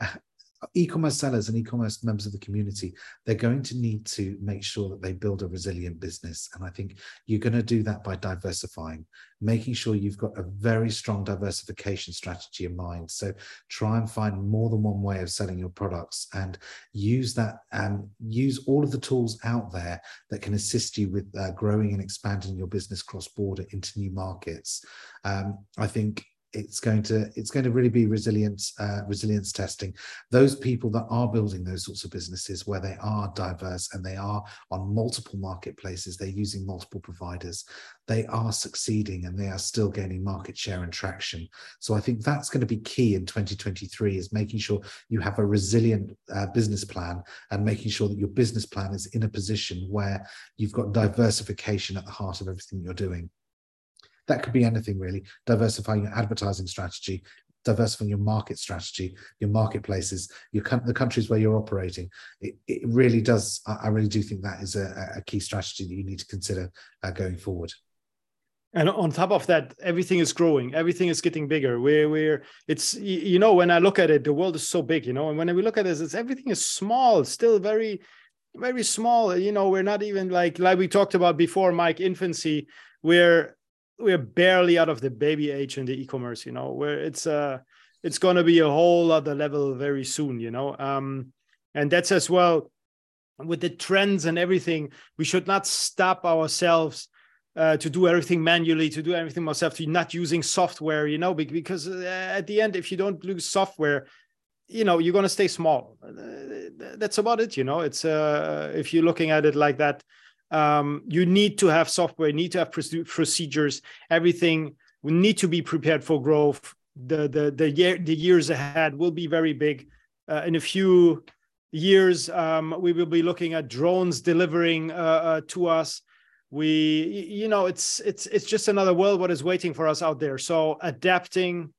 E-commerce sellers and e-commerce members of the community they're going to need to make sure that they build a resilient business. And i think you're going to do that by diversifying making sure you've got a very strong diversification strategy in mind. So try and find more than one way of selling your products and use that and use all of the tools out there that can assist you with uh, growing and expanding your business cross border into new markets. Um, i think it's going to it's going to really be resilience uh, resilience testing. Those people that are building those sorts of businesses where they are diverse and they are on multiple marketplaces they're using multiple providers they are succeeding and they are still gaining market share and traction. So i think that's going to be key in 2023 is making sure you have a resilient uh, business plan and making sure that your business plan is in a position where you've got diversification at the heart of everything you're doing that could be anything really. Diversifying your advertising strategy, diversifying your market strategy, your marketplaces, your the countries where you're operating. It, it really does. I really do think that is a, a key strategy that you need to consider uh, going forward. And on top of that, everything is growing. Everything is getting bigger. We're, we're, it's, you know, when I look at it, the world is so big, you know, and when we look at this, it's everything is small, still very, very small. You know, we're not even like, like we talked about before, Mike, infancy. We're we're barely out of the baby age in the e-commerce you know where it's uh it's going to be a whole other level very soon you know um, and that's as well with the trends and everything we should not stop ourselves uh, to do everything manually to do everything myself to not using software you know because uh, at the end if you don't use software you know you're going to stay small. Uh, that's about it you know it's uh if you're looking at it like that um you need to have software need to have procedures. Everything we need to be prepared for growth. The the the year the years ahead will be very big. Uh, in a few years um we will be looking at drones delivering uh, uh to us. We you know it's it's it's just another world what is waiting for us out there. So adapting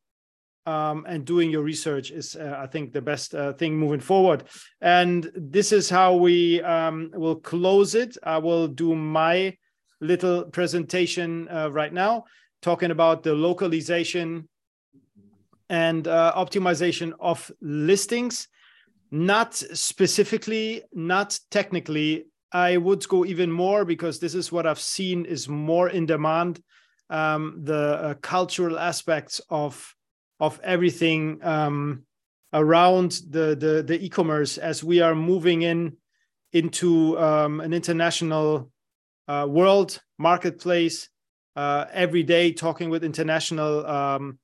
um, and doing your research is, uh, I think, the best uh, thing moving forward. And this is how we um, will close it. I will do my little presentation uh, right now, talking about the localization and uh, optimization of listings. Not specifically, not technically. I would go even more because this is what I've seen is more in demand. Um, the uh, cultural aspects of of everything um, around the, the, the e-commerce as we are moving in into um, an international uh, world marketplace uh, every day talking with international um,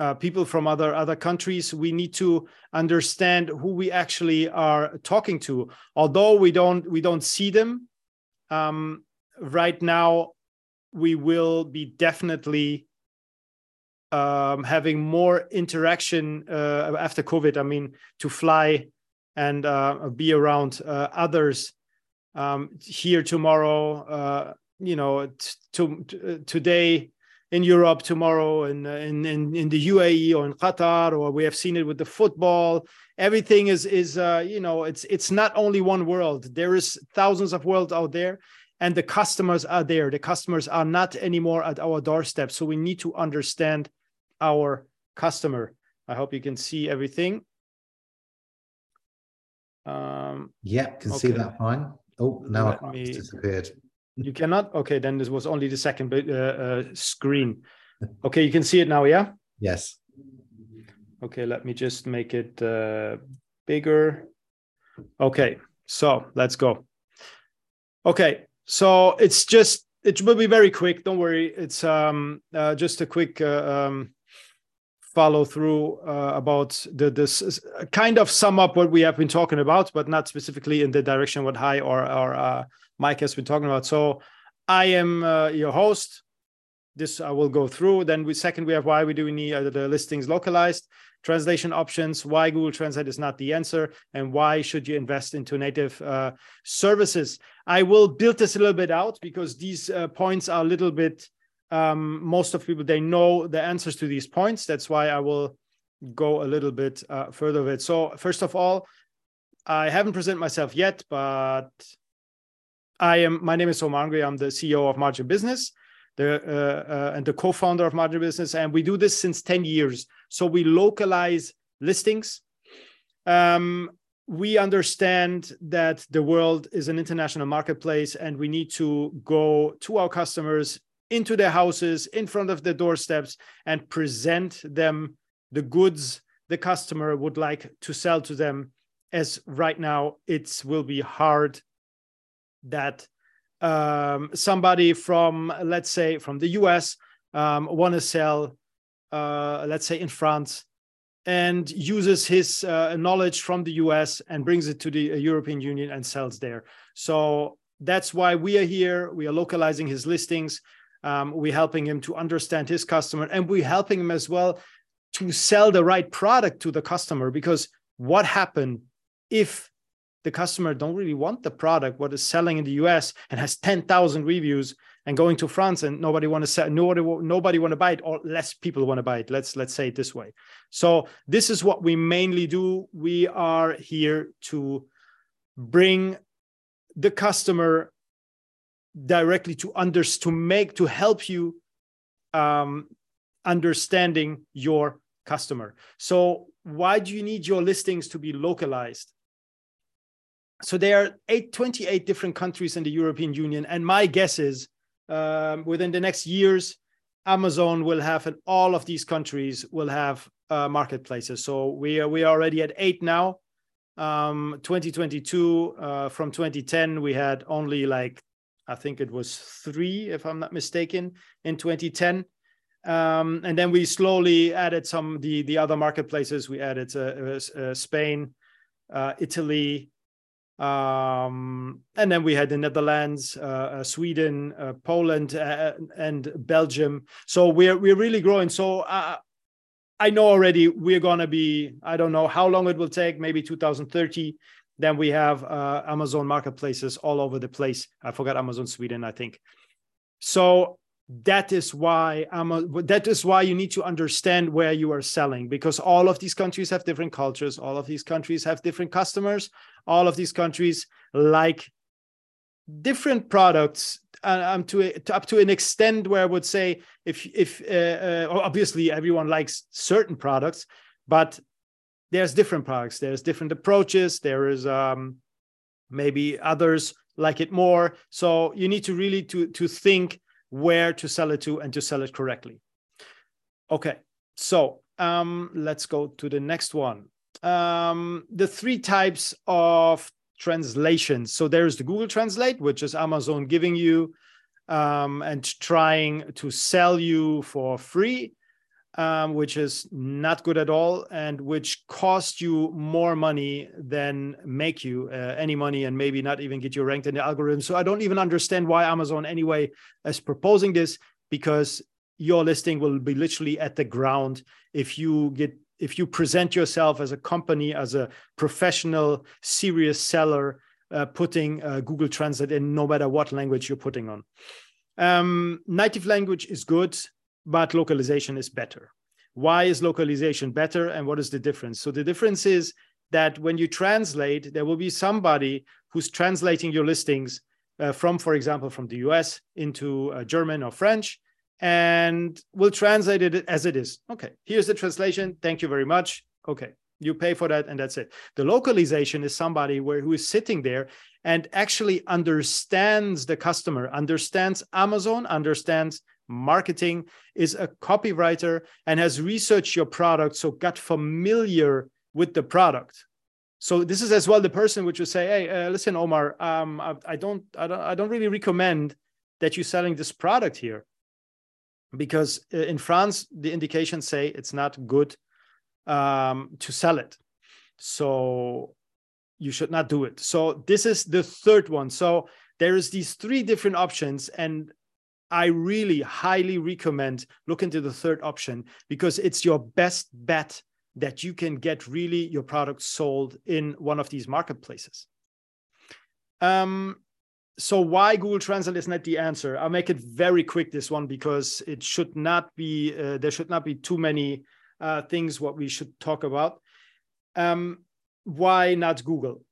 uh, people from other other countries. We need to understand who we actually are talking to. Although we don't we don't see them um, right now we will be definitely um, having more interaction uh, after COVID. I mean, to fly and uh, be around uh, others um, here tomorrow. Uh, you know, to, to, today in Europe, tomorrow in, in in in the UAE or in Qatar, or we have seen it with the football. Everything is is uh, you know it's it's not only one world. There is thousands of worlds out there, and the customers are there. The customers are not anymore at our doorstep. So we need to understand our customer. I hope you can see everything. Um, yeah, can okay. see that fine. Oh, now it me... disappeared. You cannot? Okay, then this was only the second uh, uh, screen. Okay, you can see it now, yeah? Yes. Okay, let me just make it uh, bigger. Okay, so let's go. Okay, so it's just, it will be very quick. Don't worry. It's um, uh, just a quick uh, um, follow through uh, about the, this kind of sum up what we have been talking about, but not specifically in the direction what Hai or, or uh, Mike has been talking about. So I am uh, your host. This I will go through. Then we second we have why we do need uh, the listings localized, translation options, why Google Translate is not the answer, and why should you invest into native uh, services. I will build this a little bit out because these uh, points are a little bit um, most of people they know the answers to these points. That's why I will go a little bit uh, further with it. So first of all, I haven't presented myself yet, but I am. My name is Omar Angri. I'm the CEO of Margin Business, the uh, uh, and the co-founder of Margin Business, and we do this since ten years. So we localize listings. Um, we understand that the world is an international marketplace, and we need to go to our customers into their houses, in front of their doorsteps, and present them the goods the customer would like to sell to them. As right now, it will be hard that um, somebody from, let's say, from the US um, want to sell, uh, let's say, in France, and uses his uh, knowledge from the US and brings it to the uh, European Union and sells there. So that's why we are here. We are localizing his listings. Um, we're helping him to understand his customer and we're helping him as well to sell the right product to the customer because what happened if the customer don't really want the product what is selling in the US and has 10,000 reviews and going to France and nobody want to sell nobody nobody want to buy it or less people want to buy it let's let's say it this way. So this is what we mainly do. We are here to bring the customer directly to under to make to help you um, understanding your customer. So why do you need your listings to be localized? So there are eight, 28 different countries in the European Union, and my guess is um, within the next years, Amazon will have, in all of these countries, will have uh, marketplaces. So we are we are already at eight now. Um, 2022 uh, from 2010 we had only like I think it was three if I'm not mistaken in 2010. Um, and then we slowly added some the the other marketplaces. We added uh, uh, Spain, uh, Italy, um, and then we had the Netherlands, uh, uh, Sweden, uh, Poland, uh, and Belgium. So we're we're really growing. So uh, I know already we're gonna be. I don't know how long it will take. Maybe 2030. Then we have uh, Amazon marketplaces all over the place. I forgot Amazon Sweden, I think. So that is why that is why you need to understand where you are selling because all of these countries have different cultures all of these countries have different customers all of these countries like different products um, to, to, up to an extent where I would say if if uh, uh, obviously everyone likes certain products, but there's different products. There's different approaches. There is um, maybe others like it more. So you need to really to to think where to sell it to and to sell it correctly. Okay, so um, let's go to the next one um, the three types of translations. So there's the Google Translate, which is Amazon giving you um, and trying to sell you for free, um, which is not good at all, and which cost you more money than make you uh, any money, and maybe not even get you ranked in the algorithm. So I don't even understand why Amazon anyway is proposing this because your listing will be literally at the ground if you get if you present yourself as a company, as a professional, serious seller, uh, putting uh, Google Translate in no matter what language you're putting on. Um, native language is good, but localization is better. Why is localization better and what is the difference? So the difference is that when you translate, there will be somebody who's translating your listings uh, from, for example, from the US into uh, German or French and we'll translate it as it is. Okay, here's the translation. Thank you very much. Okay, you pay for that and that's it. The localization is somebody where who is sitting there and actually understands the customer, understands Amazon, understands marketing, is a copywriter and has researched your product, so got familiar with the product. So this is as well the person which would say, "Hey, uh, listen, Omar, um, I, I don't, I don't, I don't really recommend that you're selling this product here because uh, in France the indications say it's not good um, to sell it, so you should not do it. So this is the third one. So there is these three different options, and I really highly recommend look into the third option because it's your best bet that you can get really your product sold in one of these marketplaces. Um, so why Google Translate is not the answer? I'll make it very quick this one because it should not be uh, there should not be too many uh, things what we should talk about. Um, why not Google?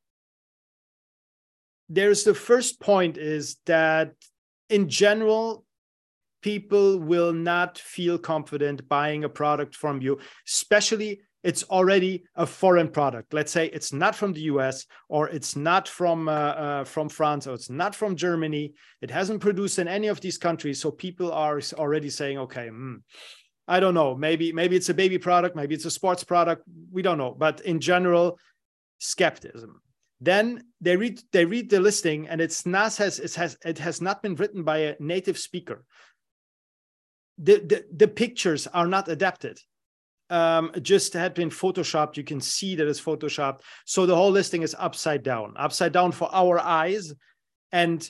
There's the first point is that in general, people will not feel confident buying a product from you, especially it's already a foreign product. Let's say it's not from the US or it's not from uh, uh, from France or it's not from Germany. It hasn't produced in any of these countries, so people are already saying, okay. Hmm, I don't know. Maybe maybe it's a baby product, maybe it's a sports product. We don't know. But in general, skepticism. Then they read they read the listing, and it's not has it has it has not been written by a native speaker. The, the, pictures are not adapted um, just had been photoshopped. You can see that it's photoshopped. So the whole listing is upside down, upside down for our eyes and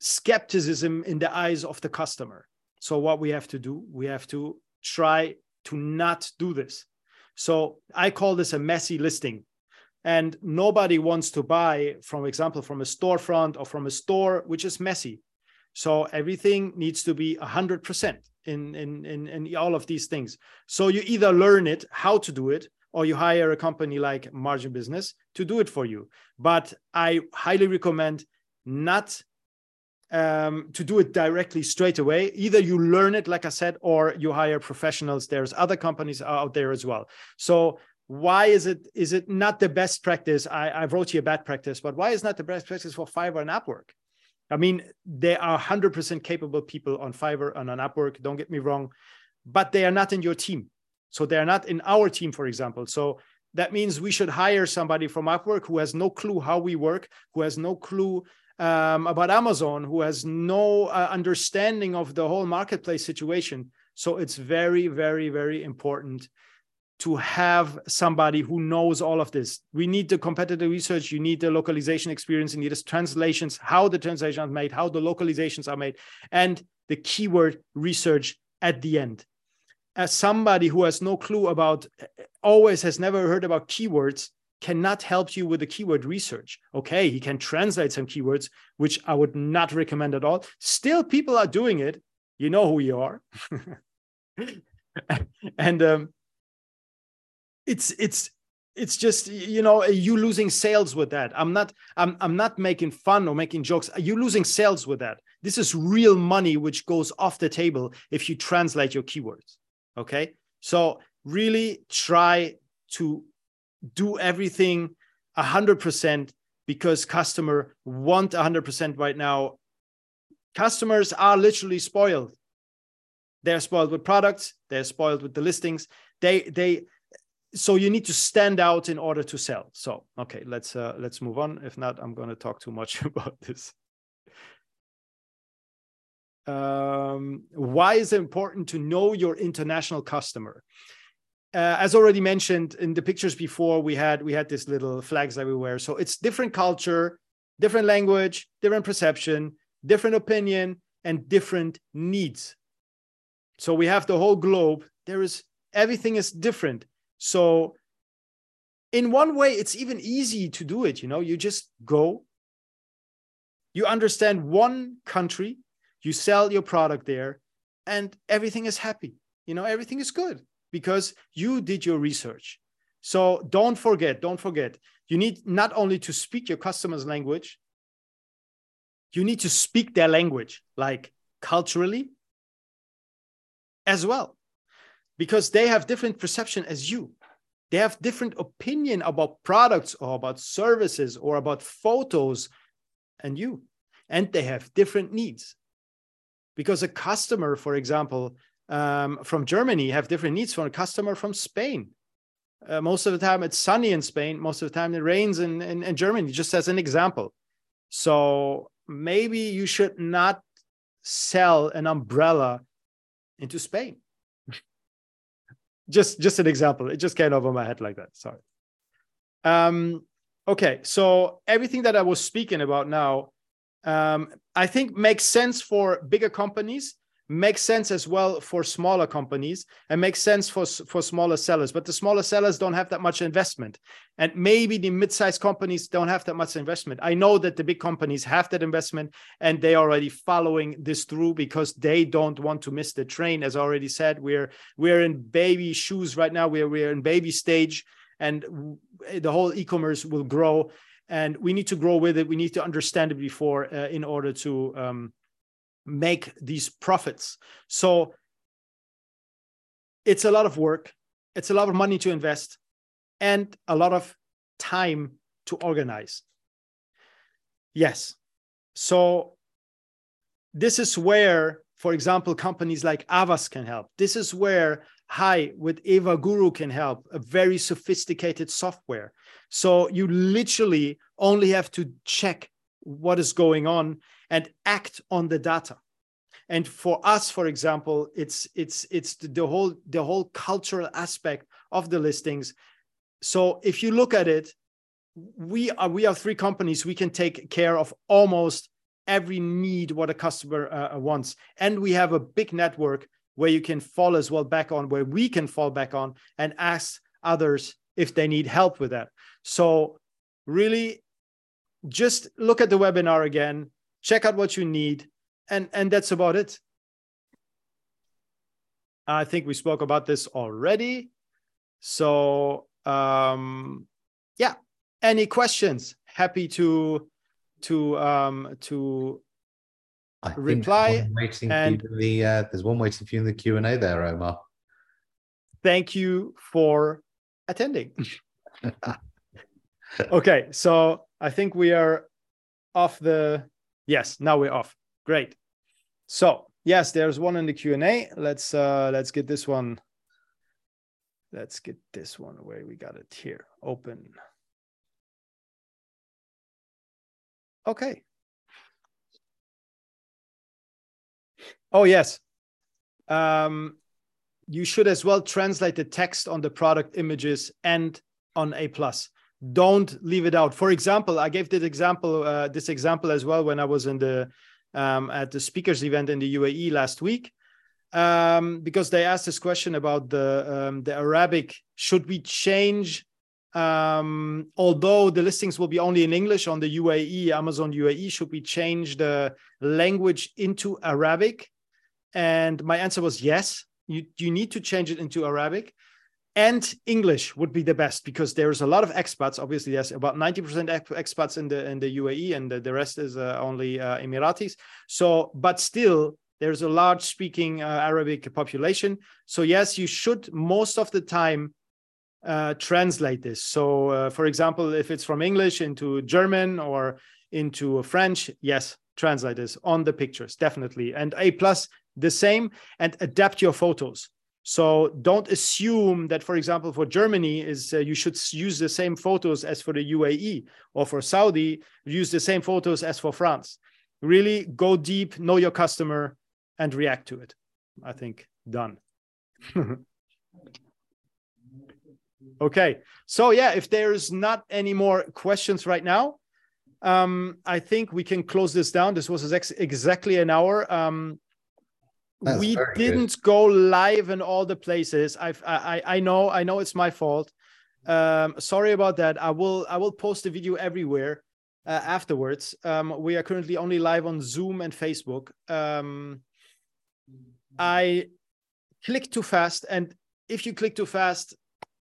skepticism in the eyes of the customer. So what we have to do, we have to try to not do this. So I call this a messy listing. And nobody wants to buy, for example, from a storefront or from a store, which is messy. So everything needs to be 100% in, in, in, in all of these things. So you either learn it, how to do it, or you hire a company like Margin Business to do it for you. But I highly recommend not um, to do it directly straight away. Either you learn it, like I said, or you hire professionals. There's other companies out there as well. So why is it is it not the best practice? I, I wrote you a bad practice, but why is not the best practice for Fiverr and Upwork? I mean, there are 100% capable people on Fiverr and on Upwork, don't get me wrong, but they are not in your team. So they're not in our team, for example. So that means we should hire somebody from Upwork who has no clue how we work, who has no clue um, about Amazon, who has no uh, understanding of the whole marketplace situation. So it's very, very, very important to have somebody who knows all of this. We need the competitive research, you need the localization experience, you need the translations, how the translations are made, how the localizations are made, and the keyword research at the end. As somebody who has no clue about, always has never heard about keywords, cannot help you with the keyword research. Okay, he can translate some keywords, which I would not recommend at all. Still, people are doing it. You know who you are. and um, it's it's it's just you know eh, you losing sales with that. I'm not i'm i'm not making fun or making jokes. Uh, are you losing sales with that. This is real money which goes off the table if you translate your keywords okay? So really try to do everything 100% because customer want 100% right now. Customers are literally spoiled. They're spoiled with products. They're spoiled with the listings. They they so you need to stand out in order to sell. So okay let's uh, let's move on. If not i'm going to talk too much about this. Um, why is it important to know your international customer? Uh, as already mentioned in the pictures before we had we had this little flags everywhere. So it's different culture different language different perception different opinion and different needs. So we have the whole globe. There is everything is different so in one way, it's even easy to do it. You know, you just go, you understand one country, you sell your product there, and everything is happy. You know, everything is good because you did your research. So don't forget, don't forget, you need not only to speak your customer's language, you need to speak their language, like culturally as well because they have different perception as you. They have different opinion about products or about services or about photos and you. And they have different needs. Because a customer for example um, from germany have different needs from a customer from spain. Uh, most of the time it's sunny in spain most of the time it rains in, in, in germany just as an example. So maybe you should not sell an umbrella into spain just just an example. It just came over my head like that. Sorry. Um okay. So everything that i was speaking about now um i think makes sense for bigger companies makes sense as well for smaller companies and makes sense for for smaller sellers. But the smaller sellers don't have that much investment. And maybe the mid-sized companies don't have that much investment. I know that the big companies have that investment and they are already following this through because they don't want to miss the train. As I already said we're we're in baby shoes right now. We're we're in baby stage and the whole e-commerce will grow. And we need to grow with it. We need to understand it before uh, in order to um, make these profits. So it's a lot of work, it's a lot of money to invest, and a lot of time to organize. Yes. So this is where, for example, companies like Avask can help. This is where Hai with Eva Guru can help, a very sophisticated software. So you literally only have to check what is going on and act on the data. And for us for example it's it's it's the whole the whole cultural aspect of the listings. So if you look at it we are we are three companies. We can take care of almost every need what a customer uh, wants. And we have a big network where you can fall as well back on where we can fall back on and ask others if they need help with that. So really just look at the webinar again check out what you need and and that's about it. I think we spoke about this already. So um yeah. Any questions? Happy to to um to I reply waiting and for the uh, there's one waiting for you in the q&a there omar. Thank you for attending. Okay so i think we are off the yes now we're off. Great. So yes, there's one in the Q and A. Let's uh, let's get this one. Let's get this one where we got it here. Open. Okay. Oh yes. Um, you should as well translate the text on the product images and on a plus don't leave it out for example i gave this example uh, this example as well when i was in the um, at the speakers event in the uae last week um, because they asked this question about the um, the Arabic. Should we change? Um, although the listings will be only in English on the UAE, Amazon UAE, should we change the language into Arabic? And my answer was yes. You you need to change it into Arabic, and English would be the best because there's a lot of expats. Obviously, there's about ninety percent expats in the in the UAE, and the, the rest is uh, only uh, Emiratis. So, but still, there's a large speaking uh, Arabic population. So yes, you should most of the time uh, translate this. So uh, for example, if it's from English into German or into French, yes, translate this on the pictures, definitely. And A plus the same and adapt your photos. So don't assume that, for example, for Germany is uh, you should use the same photos as for the UAE or for Saudi, use the same photos as for France. Really go deep, know your customer, and react to it. I think done. okay. So yeah, if there's not any more questions right now, um, I think we can close this down. This was ex exactly an hour. Um, we didn't good. go live in all the places. I've, I I know I know it's my fault. Um, sorry about that. I will I will post the video everywhere uh, afterwards. Um, we are currently only live on Zoom and Facebook. Um, I click too fast, and if you click too fast,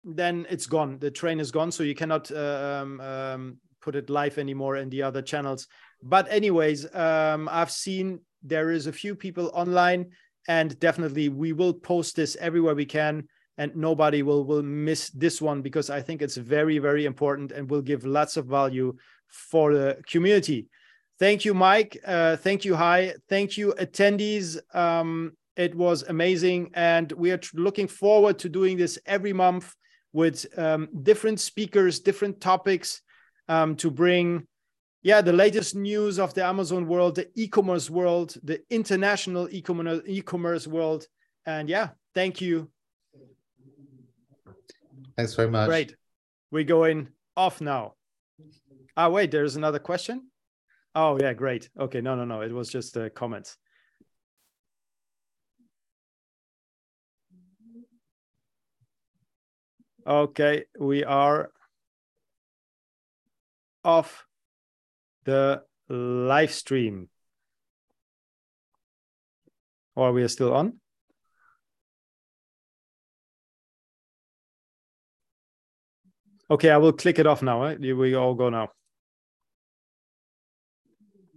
then it's gone. The train is gone, so you cannot uh, um, um, put it live anymore in the other channels. But anyways, um, I've seen there is a few people online, and definitely we will post this everywhere we can, and nobody will will miss this one because I think it's very very important and will give lots of value for the community. Thank you, Mike. Uh, thank you, Hai. Thank you, attendees. Um, it was amazing. And we are looking forward to doing this every month with um, different speakers, different topics um, to bring, yeah, the latest news of the Amazon world, the e-commerce world, the international e-commerce world. And yeah, thank you. Thanks very much. Great. We're going off now. Ah, wait, there's another question. Oh, yeah, great. Okay, no, no, no. It was just a comment. Okay, we are off the live stream. Or we are still on? Okay, I will click it off now. Eh? We all go now.